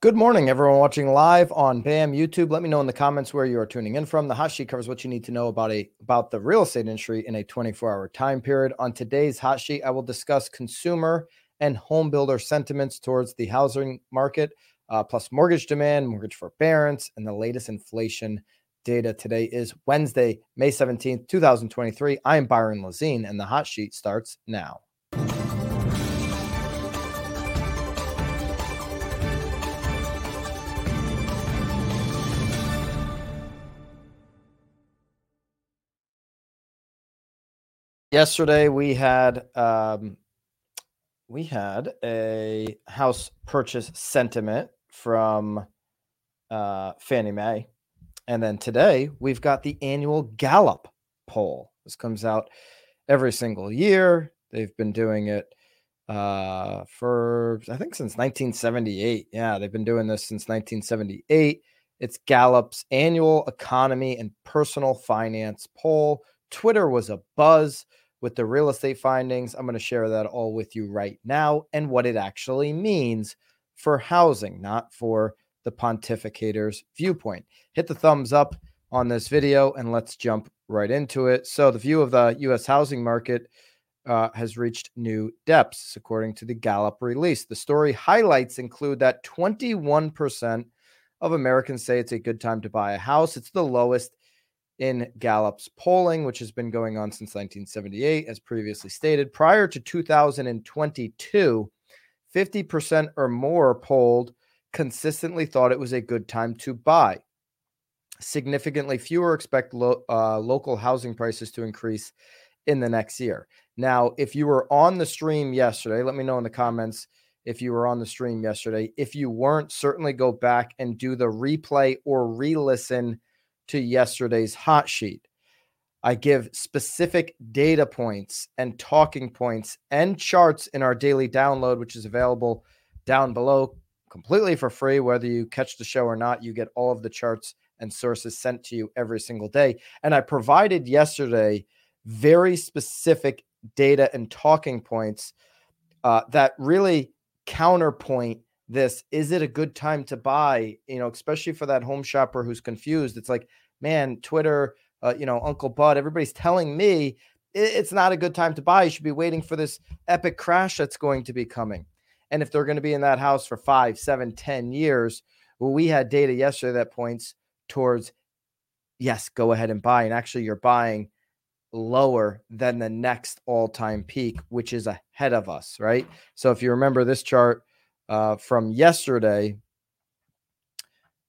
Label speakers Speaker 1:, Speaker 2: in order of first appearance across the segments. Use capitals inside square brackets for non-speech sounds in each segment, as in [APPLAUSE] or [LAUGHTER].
Speaker 1: Good morning, everyone watching live on BAM YouTube. Let me know in the comments where you are tuning in from. The hot sheet covers what you need to know about a about the real estate industry in a 24-hour time period. On today's hot sheet, I will discuss consumer and home builder sentiments towards the housing market, uh, plus mortgage demand, mortgage forbearance, and the latest inflation data. Today is Wednesday, May 17th, 2023. I am Byron Lazine, and the hot sheet starts now. Yesterday we had um, we had a house purchase sentiment from uh, Fannie Mae, and then today we've got the annual Gallup poll. This comes out every single year. They've been doing it uh, for I think since 1978. Yeah, they've been doing this since 1978. It's Gallup's annual economy and personal finance poll. Twitter was a buzz with the real estate findings. I'm going to share that all with you right now and what it actually means for housing, not for the pontificator's viewpoint. Hit the thumbs up on this video and let's jump right into it. So, the view of the U.S. housing market uh, has reached new depths, according to the Gallup release. The story highlights include that 21% of Americans say it's a good time to buy a house. It's the lowest in Gallup's polling, which has been going on since 1978, as previously stated. Prior to 2022, 50% or more polled consistently thought it was a good time to buy. Significantly fewer expect lo- uh, local housing prices to increase in the next year. Now, if you were on the stream yesterday, let me know in the comments if you were on the stream yesterday. If you weren't, certainly go back and do the replay or re listen to yesterday's hot sheet. I give specific data points and talking points and charts in our daily download, which is available down below completely for free. Whether you catch the show or not, you get all of the charts and sources sent to you every single day. And I provided yesterday very specific data and talking points uh, that really counterpoint this is it a good time to buy you know especially for that home shopper who's confused it's like man twitter uh, you know uncle bud everybody's telling me it's not a good time to buy. You should be waiting for this epic crash that's going to be coming. And if they're going to be in that house for five seven ten years well we had data yesterday that points towards yes go ahead and buy. And actually you're buying lower than the next all-time peak which is ahead of us right? So if you remember this chart uh, from yesterday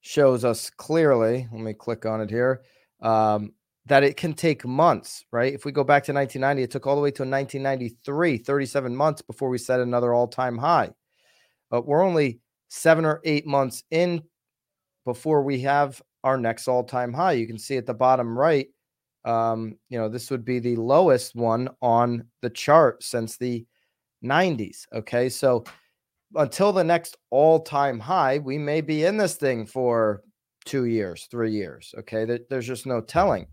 Speaker 1: shows us clearly. Let me click on it here. Um, that it can take months, right? If we go back to 1990, it took all the way to 1993, 37 months before we set another all time high. But we're only seven or eight months in before we have our next all time high. You can see at the bottom right, um, you know, this would be the lowest one on the chart since the 90s. Okay. So until the next all time high, we may be in this thing for two years, three years. Okay. There's just no telling.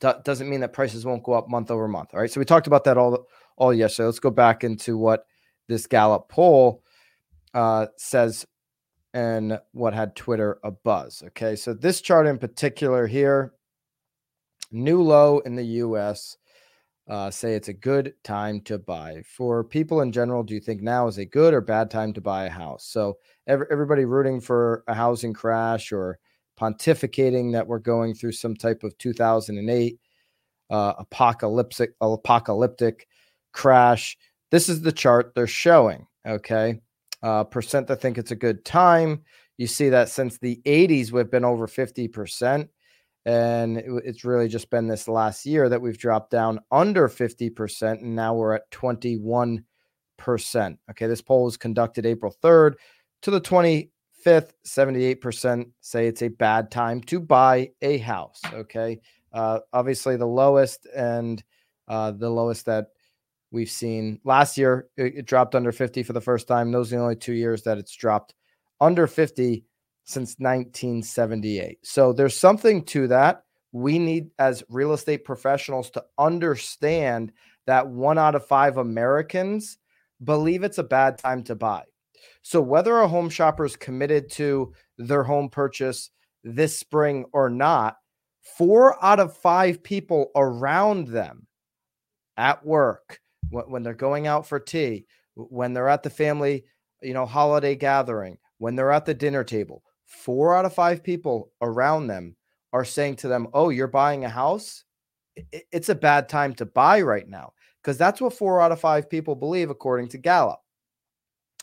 Speaker 1: That doesn't mean that prices won't go up month over month. All right. So we talked about that all, all yesterday. Let's go back into what this Gallup poll uh, says and what had Twitter a buzz. Okay. So this chart in particular here, new low in the US uh, say it's a good time to buy. For people in general, do you think now is a good or bad time to buy a house? So every, everybody rooting for a housing crash or pontificating that we're going through some type of 2008 uh, apocalyptic apocalyptic crash. This is the chart they're showing. Okay, uh, percent that think it's a good time. You see that since the 80s, we've been over 50 percent. And it's really just been this last year that we've dropped down under 50%, and now we're at 21%. Okay, this poll was conducted April 3rd to the 25th. 78% say it's a bad time to buy a house. Okay, uh, obviously the lowest and uh, the lowest that we've seen last year, it, it dropped under 50 for the first time. Those are the only two years that it's dropped under 50 since 1978. So there's something to that. We need, as real estate professionals, to understand that one out of five Americans believe it's a bad time to buy. So whether a home shopper is committed to their home purchase this spring or not, four out of five people around them at work, when they're going out for tea, when they're at the family, you know, holiday gathering, when they're at the dinner table, four out of five people around them are saying to them, Oh, you're buying a house? It's a bad time to buy right now. Because that's what four out of five people believe, according to Gallup.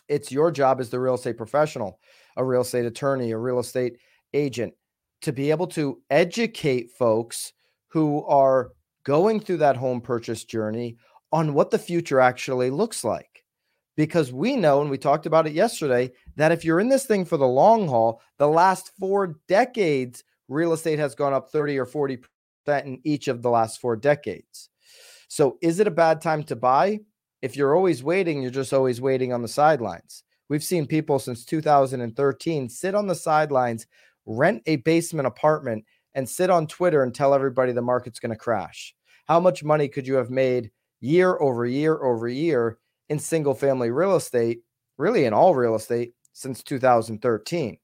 Speaker 1: It's your job as the real estate professional, a real estate attorney, a real estate agent, to be able to educate folks who are going through that home purchase journey on what the future actually looks like. Because we know, and we talked about it yesterday, that if you're in this thing for the long haul, the last four decades, real estate has gone up 30 or 40% in each of the last four decades. So is it a bad time to buy? If you're always waiting, you're just always waiting on the sidelines. We've seen people since 2013 sit on the sidelines, rent a basement apartment, and sit on Twitter and tell everybody the market's going to crash. How much money could you have made year over year over year in single family real estate, really in all real estate since 2013?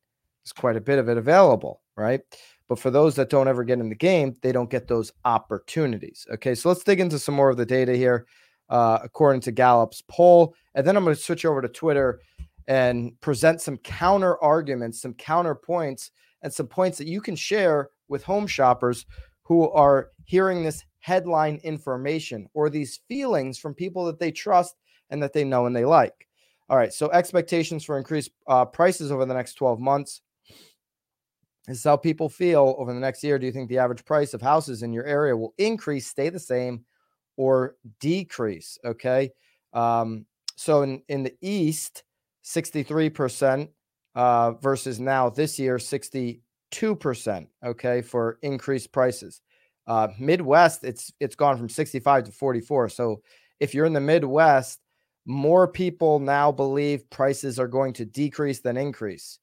Speaker 1: There's quite a bit of it available, right? But for those that don't ever get in the game, they don't get those opportunities. Okay, so let's dig into some more of the data here, uh, according to Gallup's poll. And then I'm going to switch over to Twitter and present some counter arguments, some counterpoints, and some points that you can share with home shoppers who are hearing this headline information or these feelings from people that they trust and that they know and they like. All right, so expectations for increased uh, prices over the next 12 months. This is how people feel over the next year. Do you think the average price of houses in your area will increase, stay the same, or decrease? Okay. Um, so in, in the East, 63% uh, versus now this year, 62%. Okay. For increased prices. Uh, Midwest, it's it's gone from 65 to 44. So if you're in the Midwest, more people now believe prices are going to decrease than increase.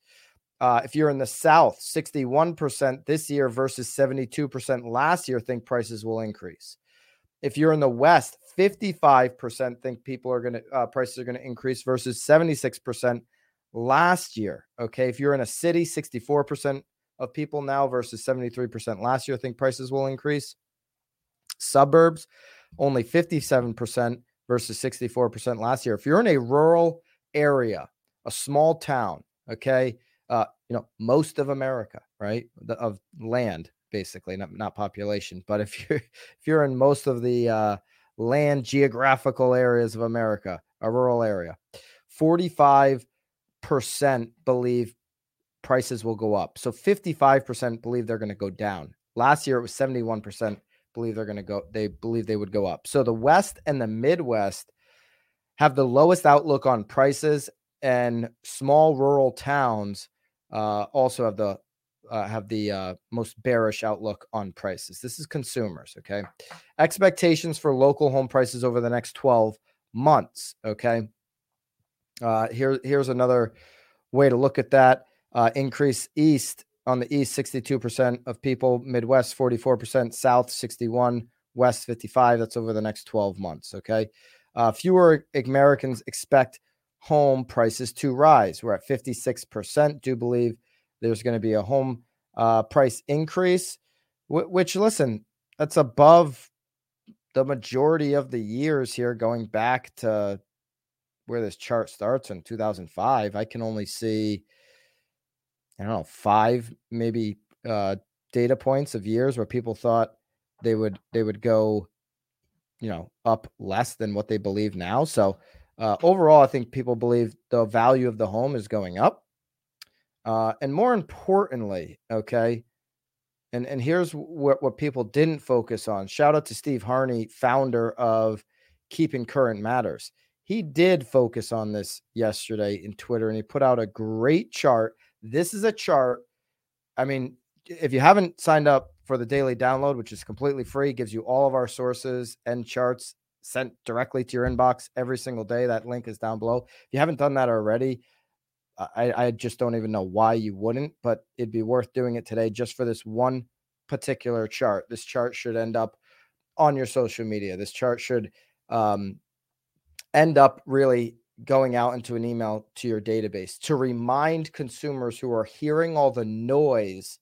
Speaker 1: Uh, if you're in the South, 61% this year versus 72% last year think prices will increase. If you're in the West, 55% think people are going to uh, prices are going to increase versus 76% last year. Okay, if you're in a city, 64% of people now versus 73% last year think prices will increase. Suburbs, only 57% versus 64% last year. If you're in a rural area, a small town, okay, uh, you know, most of America, right? The, of land, basically, not, not population. But if you're [LAUGHS] if you're in most of the uh, land geographical areas of America, a rural area, 45% believe prices will go up. So 55% believe they're going to go down. Last year it was 71% believe they're going to go they believe they would go up. So the West and the Midwest have the lowest outlook on prices and small rural towns uh, also have the uh, have the uh, most bearish outlook on prices. This is consumers. Okay, expectations for local home prices over the next twelve months. Okay, uh, here here's another way to look at that. Uh, increase east on the east, sixty-two percent of people. Midwest, forty-four percent. South, sixty-one. West, fifty-five. That's over the next twelve months. Okay, uh, fewer Americans expect home prices to rise. We're at 56%. Do believe there's going to be a home uh, price increase, which, listen, that's above the majority of the years here going back to where this chart starts in 2005. I can only see, I don't know, five maybe uh, data points of years where people thought they would they would go, you know, up less than what they believe now. So uh, overall, I think people believe the value of the home is going up. Uh, and more importantly, okay, and, and here's what, what people didn't focus on. Shout out to Steve Harney, founder of Keeping Current Matters. He did focus on this yesterday in Twitter and he put out a great chart. This is a chart. I mean, if you haven't signed up for the daily download, which is completely free, gives you all of our sources and charts sent directly to your inbox every single day. That link is down below. If you haven't done that already, I, I just don't even know why you wouldn't, but it'd be worth doing it today just for this one particular chart. This chart should end up on your social media. This chart should um, end up really going out into an email to your database to remind consumers who are hearing all the noise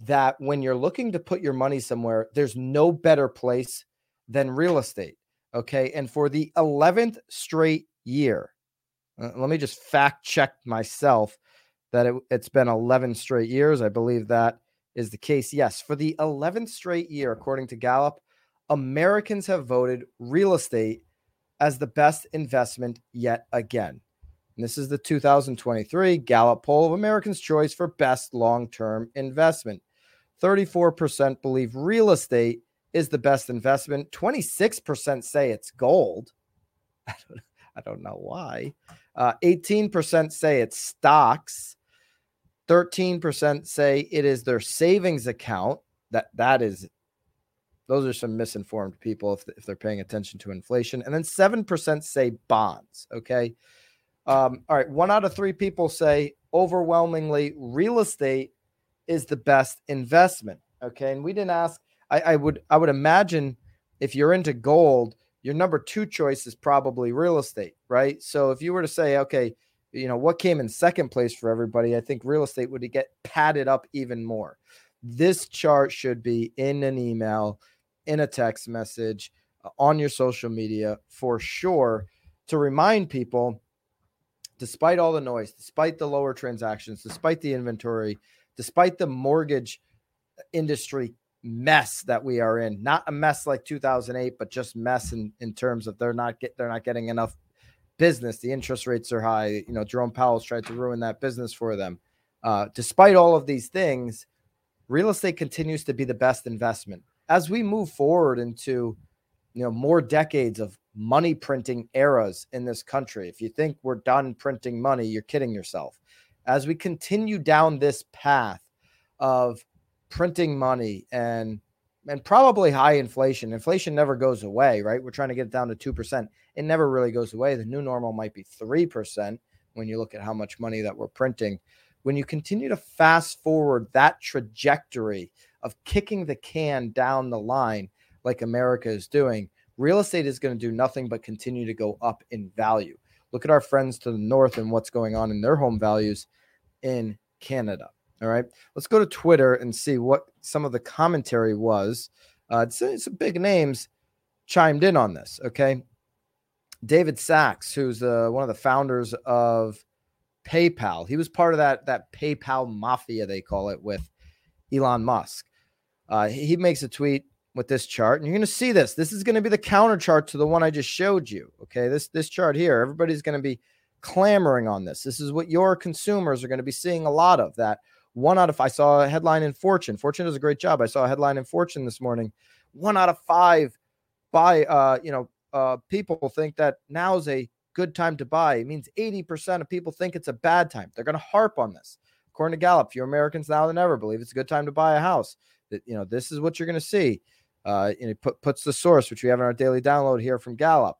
Speaker 1: that when you're looking to put your money somewhere, there's no better place than real estate. Okay. And for the 11th straight year, uh, let me just fact check myself that it, it's been 11 straight years. I believe that is the case. Yes. For the 11th straight year, according to Gallup, Americans have voted real estate as the best investment yet again. And this is the 2023 Gallup poll of Americans' choice for best long term investment. 34% believe real estate is the best investment. 26% say it's gold. [LAUGHS] I don't, I don't know why. Uh, 18% say it's stocks. 13% say it is their savings account. That that is those are some misinformed people if, if they're paying attention to inflation. And then 7% say bonds. Okay. Um, all right. One out of three people say overwhelmingly real estate is the best investment. Okay. And we didn't ask, I, I would, I would imagine if you're into gold, your number two choice is probably real estate, right? So if you were to say, okay, you know, what came in second place for everybody, I think real estate would get padded up even more. This chart should be in an email in a text message, uh, on your social media for sure to remind people despite all the noise, despite the lower transactions, despite the inventory, despite the mortgage industry mess that we are in, not a mess like 2008, but just mess in, in terms of they're not get they're not getting enough business. The interest rates are high. You know, Jerome Powell's tried to ruin that business for them. Uh, despite all of these things, real estate continues to be the best investment as we move forward into you know more decades of money printing eras in this country if you think we're done printing money you're kidding yourself. As we continue down this path of printing money and and probably high inflation inflation never goes away right? We're trying to get it down to 2% it never really goes away. The new normal might be 3% when you look at how much money that we're printing. When you continue to fast forward that trajectory of kicking the can down the line like America is doing, real estate is going to do nothing but continue to go up in value. Look at our friends to the north and what's going on in their home values in Canada. All right, let's go to Twitter and see what some of the commentary was. Uh, some, some big names chimed in on this. Okay, David Sacks, who's uh, one of the founders of PayPal, he was part of that that PayPal mafia they call it with Elon Musk. Uh, he makes a tweet with this chart, and you're going to see this. This is going to be the counter chart to the one I just showed you. Okay, this this chart here, everybody's going to be clamoring on this. This is what your consumers are going to be seeing a lot of. That one out of I saw a headline in Fortune. Fortune does a great job. I saw a headline in Fortune this morning. One out of five buy, uh, you know, uh, people think that now's a good time to buy. It means 80% of people think it's a bad time. They're going to harp on this. According to Gallup, fewer Americans now than ever believe it's a good time to buy a house that you know this is what you're going to see. Uh, and it put, puts the source, which we have in our daily download here from Gallup.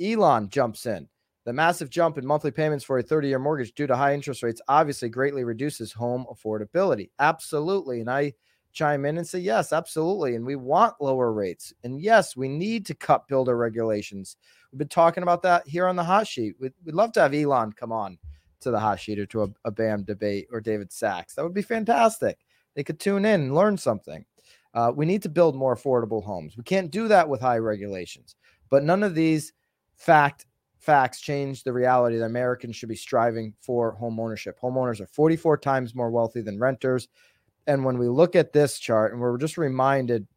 Speaker 1: Elon jumps in. The massive jump in monthly payments for a 30 year mortgage due to high interest rates obviously greatly reduces home affordability. Absolutely. And I chime in and say, yes, absolutely. And we want lower rates. And yes, we need to cut builder regulations. We've been talking about that here on the hot sheet. We'd, we'd love to have Elon come on to the hot sheet or to a, a BAM debate or David Sacks. That would be fantastic. They could tune in and learn something. Uh, we need to build more affordable homes. We can't do that with high regulations. But none of these fact facts change the reality that Americans should be striving for home ownership. Homeowners are 44 times more wealthy than renters. And when we look at this chart, and we're just reminded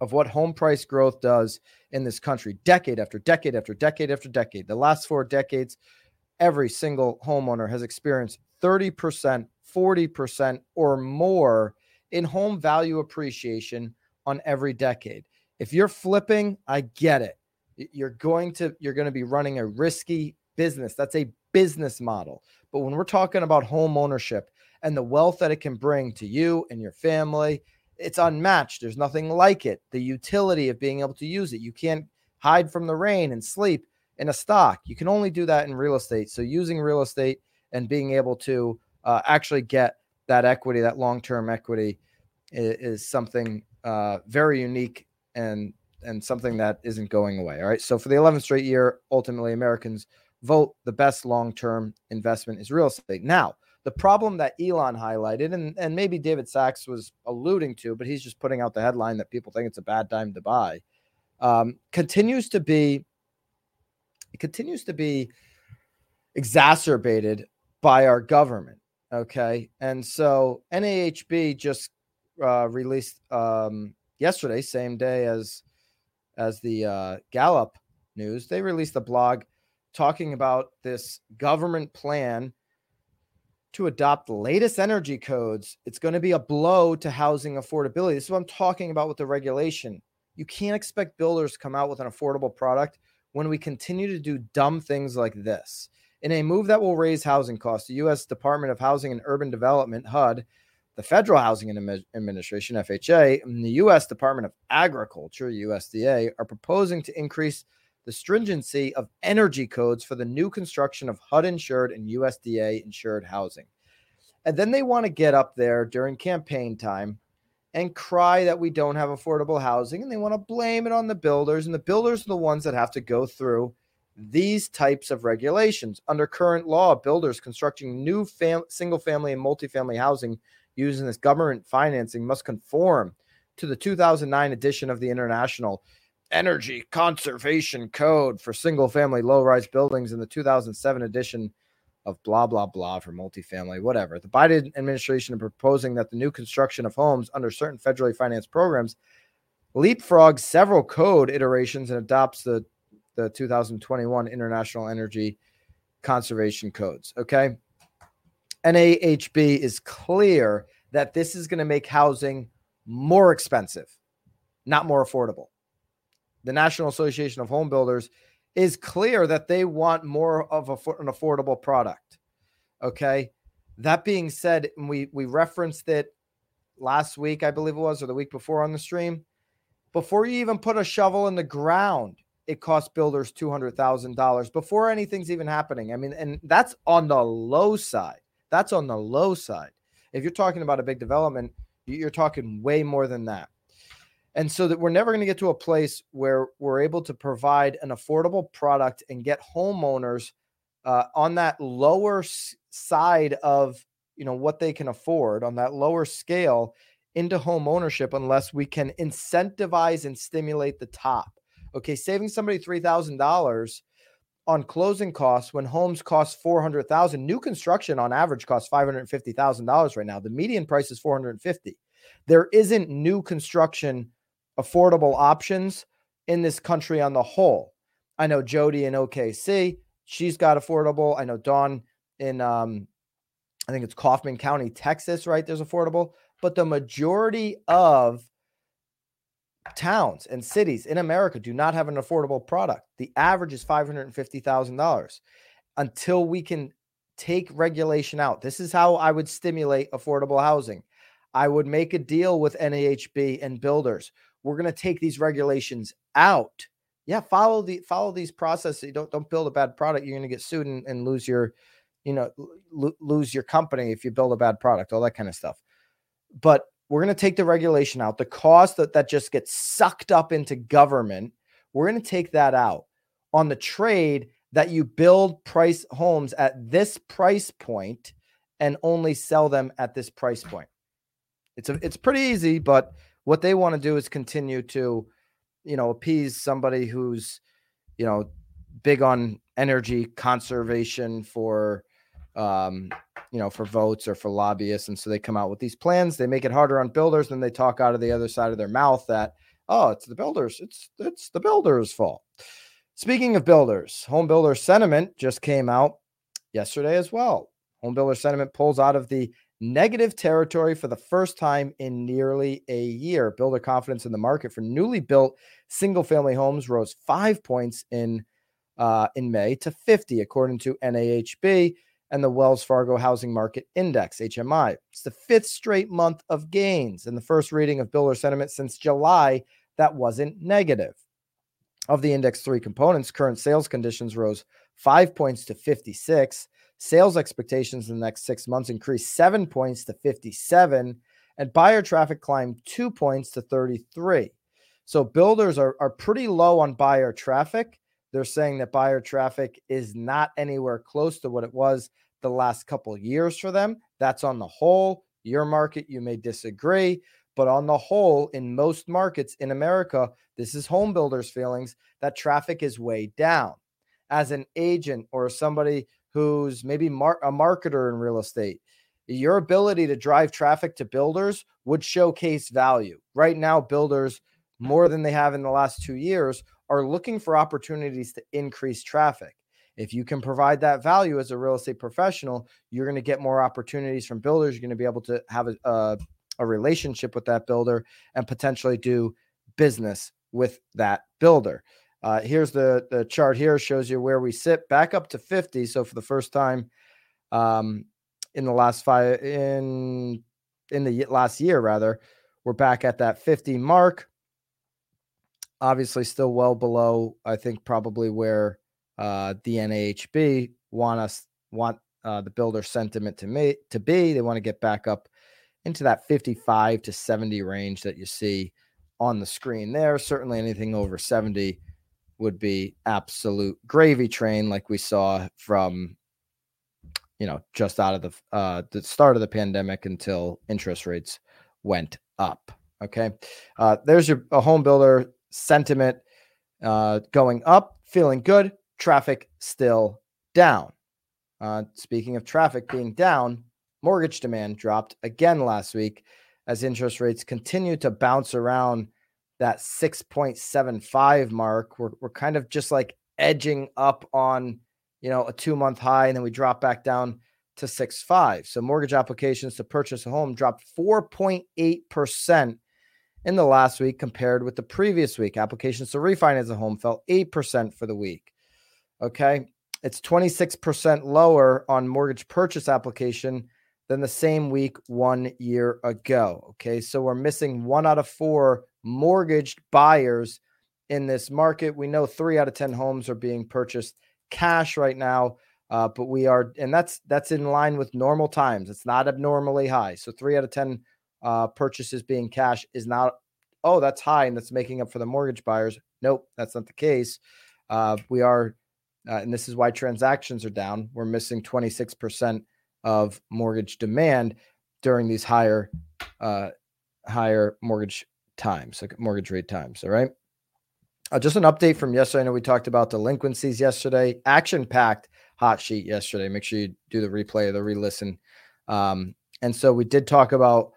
Speaker 1: of what home price growth does in this country, decade after decade after decade after decade, the last four decades, every single homeowner has experienced 30% 40% or more in home value appreciation on every decade. If you're flipping, I get it. You're going to you're going to be running a risky business. That's a business model. But when we're talking about home ownership and the wealth that it can bring to you and your family, it's unmatched. There's nothing like it. The utility of being able to use it. You can't hide from the rain and sleep in a stock. You can only do that in real estate. So using real estate and being able to uh, actually get that equity, that long term equity, is, is something uh, very unique and and something that isn't going away. All right. So for the 11th straight year, ultimately Americans vote the best long-term investment is real estate. Now, the problem that Elon highlighted, and, and maybe David Sacks was alluding to, but he's just putting out the headline that people think it's a bad time to buy, um, continues to be it continues to be exacerbated by our government. Okay. And so NAHB just uh, released um, yesterday, same day as as the uh, Gallup news, they released a blog talking about this government plan to adopt the latest energy codes. It's going to be a blow to housing affordability. This is what I'm talking about with the regulation. You can't expect builders to come out with an affordable product when we continue to do dumb things like this. In a move that will raise housing costs, the U.S. Department of Housing and Urban Development, HUD, the Federal Housing Administration, FHA, and the U.S. Department of Agriculture, USDA, are proposing to increase the stringency of energy codes for the new construction of HUD insured and USDA insured housing. And then they want to get up there during campaign time and cry that we don't have affordable housing and they want to blame it on the builders. And the builders are the ones that have to go through these types of regulations. Under current law, builders constructing new fam- single family and multifamily housing using this government financing must conform to the 2009 edition of the International Energy Conservation Code for single family low rise buildings and the 2007 edition of blah, blah, blah for multifamily, whatever. The Biden administration is proposing that the new construction of homes under certain federally financed programs leapfrogs several code iterations and adopts the, the 2021 International Energy Conservation Codes. Okay. NAHB is clear that this is going to make housing more expensive, not more affordable. The National Association of Home Builders is clear that they want more of a, an affordable product. Okay. That being said, we we referenced it last week, I believe it was, or the week before on the stream. Before you even put a shovel in the ground, it costs builders two hundred thousand dollars before anything's even happening. I mean, and that's on the low side. That's on the low side. If you're talking about a big development, you're talking way more than that. And so that we're never going to get to a place where we're able to provide an affordable product and get homeowners uh, on that lower side of you know what they can afford on that lower scale into home ownership unless we can incentivize and stimulate the top. Okay, saving somebody three thousand dollars on closing costs when homes cost 400,000 new construction on average costs $550,000 right now the median price is 450 there isn't new construction affordable options in this country on the whole I know Jody in OKC she's got affordable I know Dawn in um I think it's Kaufman County Texas right there's affordable but the majority of towns and cities in America do not have an affordable product. The average is $550,000 until we can take regulation out. This is how I would stimulate affordable housing. I would make a deal with NAHB and builders. We're going to take these regulations out. Yeah, follow the follow these processes. Don't don't build a bad product. You're going to get sued and, and lose your, you know, lose your company if you build a bad product. All that kind of stuff. But we're going to take the regulation out. The cost that that just gets sucked up into government, we're going to take that out on the trade that you build price homes at this price point and only sell them at this price point. It's a, it's pretty easy, but what they want to do is continue to, you know, appease somebody who's, you know, big on energy conservation for um, you know, for votes or for lobbyists. And so they come out with these plans. They make it harder on builders. Then they talk out of the other side of their mouth that, oh, it's the builders. It's it's the builders' fault. Speaking of builders, home builder sentiment just came out yesterday as well. Home builder sentiment pulls out of the negative territory for the first time in nearly a year. Builder confidence in the market for newly built single family homes rose five points in uh, in May to 50, according to NAHB and the Wells Fargo Housing Market Index, HMI. It's the fifth straight month of gains and the first reading of builder sentiment since July that wasn't negative. Of the index three components, current sales conditions rose five points to 56. Sales expectations in the next six months increased seven points to 57, and buyer traffic climbed two points to 33. So builders are, are pretty low on buyer traffic. they're saying that buyer traffic is not anywhere close to what it was the last couple years for them. That's on the whole. Your market, you may disagree, but on the whole, in most markets in America, this is home builders' feelings that traffic is way down. As an agent or somebody who's maybe mar- a marketer in real estate, your ability to drive traffic to builders would showcase value. Right now, builders, more than they have in the last two years, are looking for opportunities to increase traffic. If you can provide that value as a real estate professional, you're going to get more opportunities from builders. You're going to be able to have a, a, a relationship with that builder and potentially do business with that builder. Uh, here's the the chart here shows you where we sit back up to 50. So for the first time um, in the last five in in the last year rather, we're back at that 50 mark. Obviously, still well below. I think probably where uh, the NAHB want us want uh, the builder sentiment to me to be. They want to get back up into that 55 to 70 range that you see on the screen there. Certainly, anything over 70 would be absolute gravy train, like we saw from you know just out of the uh, the start of the pandemic until interest rates went up. Okay, uh, there's your a home builder sentiment uh, going up, feeling good traffic still down. Uh, speaking of traffic being down, mortgage demand dropped again last week as interest rates continue to bounce around that 6.75 mark. We're, we're kind of just like edging up on, you know, a two month high, and then we drop back down to 6.5. So mortgage applications to purchase a home dropped 4.8% in the last week compared with the previous week. Applications to refinance a home fell 8% for the week. Okay. It's 26% lower on mortgage purchase application than the same week one year ago. Okay. So we're missing one out of four mortgaged buyers in this market. We know three out of 10 homes are being purchased cash right now. Uh, but we are, and that's that's in line with normal times. It's not abnormally high. So three out of ten uh, purchases being cash is not. Oh, that's high, and that's making up for the mortgage buyers. Nope, that's not the case. Uh, we are uh, and this is why transactions are down. We're missing 26% of mortgage demand during these higher, uh, higher mortgage times, like mortgage rate times. All right. Uh, just an update from yesterday. I know we talked about delinquencies yesterday. Action packed hot sheet yesterday. Make sure you do the replay the re listen. Um, and so we did talk about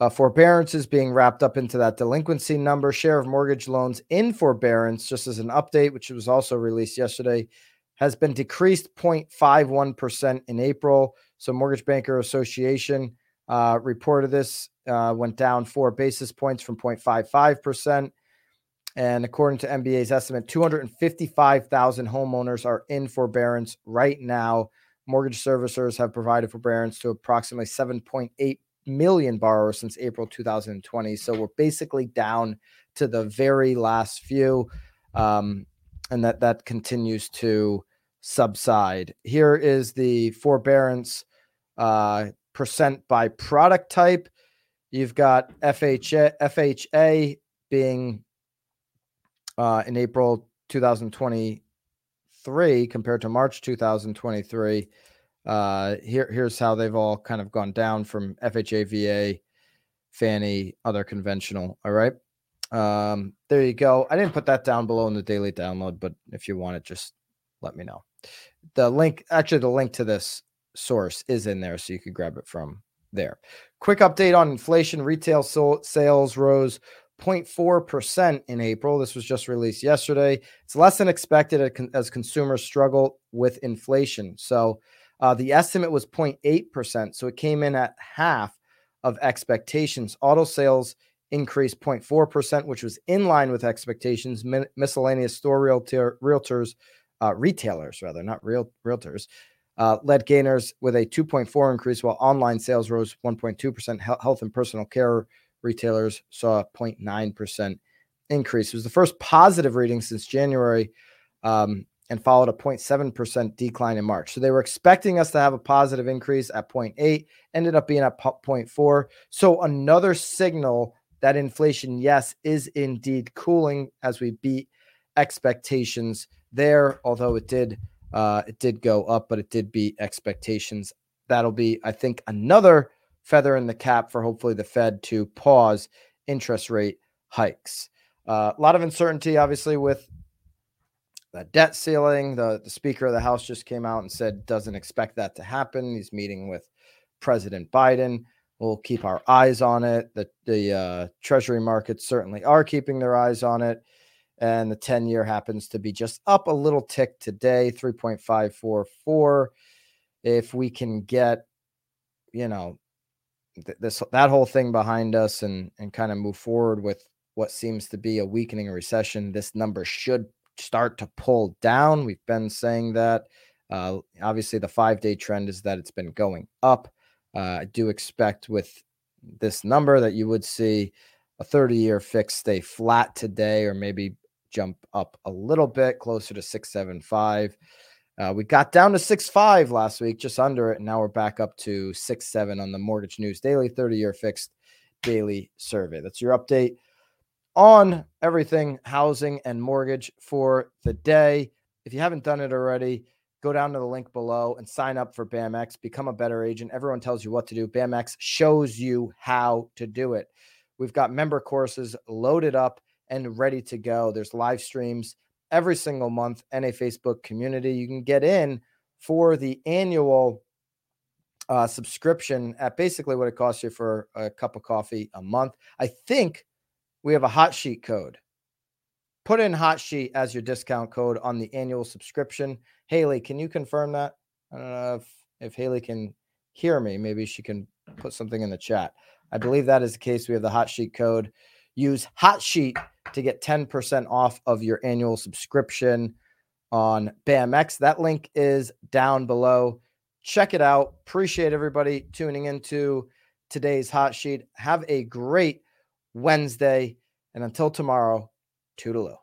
Speaker 1: uh, forbearances being wrapped up into that delinquency number, share of mortgage loans in forbearance, just as an update, which was also released yesterday, has been decreased 0.51% in April. So, Mortgage Banker Association uh, reported this uh, went down four basis points from 0.55%. And according to MBA's estimate, 255,000 homeowners are in forbearance right now. Mortgage servicers have provided forbearance to approximately 7.8 million borrowers since April 2020. So we're basically down to the very last few, um, and that that continues to subside. Here is the forbearance uh, percent by product type. You've got FHA, FHA being uh, in April 2023 compared to March 2023. Uh, here, here's how they've all kind of gone down from FHA, VA, Fannie, other conventional. All right. Um, there you go. I didn't put that down below in the daily download, but if you want it, just let me know. The link, actually, the link to this source is in there, so you could grab it from there. Quick update on inflation. Retail sales rose 0.4% in April. This was just released yesterday. It's less than expected as consumers struggle with inflation. So, uh, the estimate was 0.8%, so it came in at half of expectations. Auto sales increased 0.4%, which was in line with expectations. Miscellaneous store realtor, realtors, uh, retailers rather, not real realtors, uh, led gainers with a 2.4 increase, while online sales rose 1.2%. Health and personal care retailers saw a 0.9% increase. It was the first positive reading since January. Um, and followed a 0.7% decline in March. So they were expecting us to have a positive increase at 0.8, ended up being at 0.4. So another signal that inflation, yes, is indeed cooling as we beat expectations there, although it did uh, it did go up, but it did beat expectations. That'll be, I think, another feather in the cap for hopefully the Fed to pause interest rate hikes. Uh, a lot of uncertainty, obviously, with the debt ceiling. The, the Speaker of the House just came out and said doesn't expect that to happen. He's meeting with President Biden. We'll keep our eyes on it. The, the uh, Treasury markets certainly are keeping their eyes on it. And the 10 year happens to be just up a little tick today, 3.544. If we can get, you know, th- this that whole thing behind us and and kind of move forward with what seems to be a weakening recession, this number should start to pull down. We've been saying that. Uh, obviously, the five day trend is that it's been going up. Uh, I do expect with this number that you would see a 30 year fix stay flat today or maybe jump up a little bit closer to 675. Uh, we got down to six five last week, just under it, and now we're back up to six seven on the Mortgage News Daily 30 year fixed daily survey. That's your update on everything housing and mortgage for the day. If you haven't done it already, go down to the link below and sign up for BAMX. Become a better agent. Everyone tells you what to do. BAMX shows you how to do it. We've got member courses loaded up and ready to go. There's live streams every single month and a Facebook community. You can get in for the annual uh, subscription at basically what it costs you for a cup of coffee a month. I think we have a hot sheet code. Put in hot sheet as your discount code on the annual subscription. Haley, can you confirm that? I don't know if, if Haley can hear me. Maybe she can put something in the chat. I believe that is the case. We have the hot sheet code. Use hot sheet to get 10% off of your annual subscription on BAMX. That link is down below. Check it out. Appreciate everybody tuning into today's hot sheet. Have a great Wednesday. And until tomorrow, toodaloo.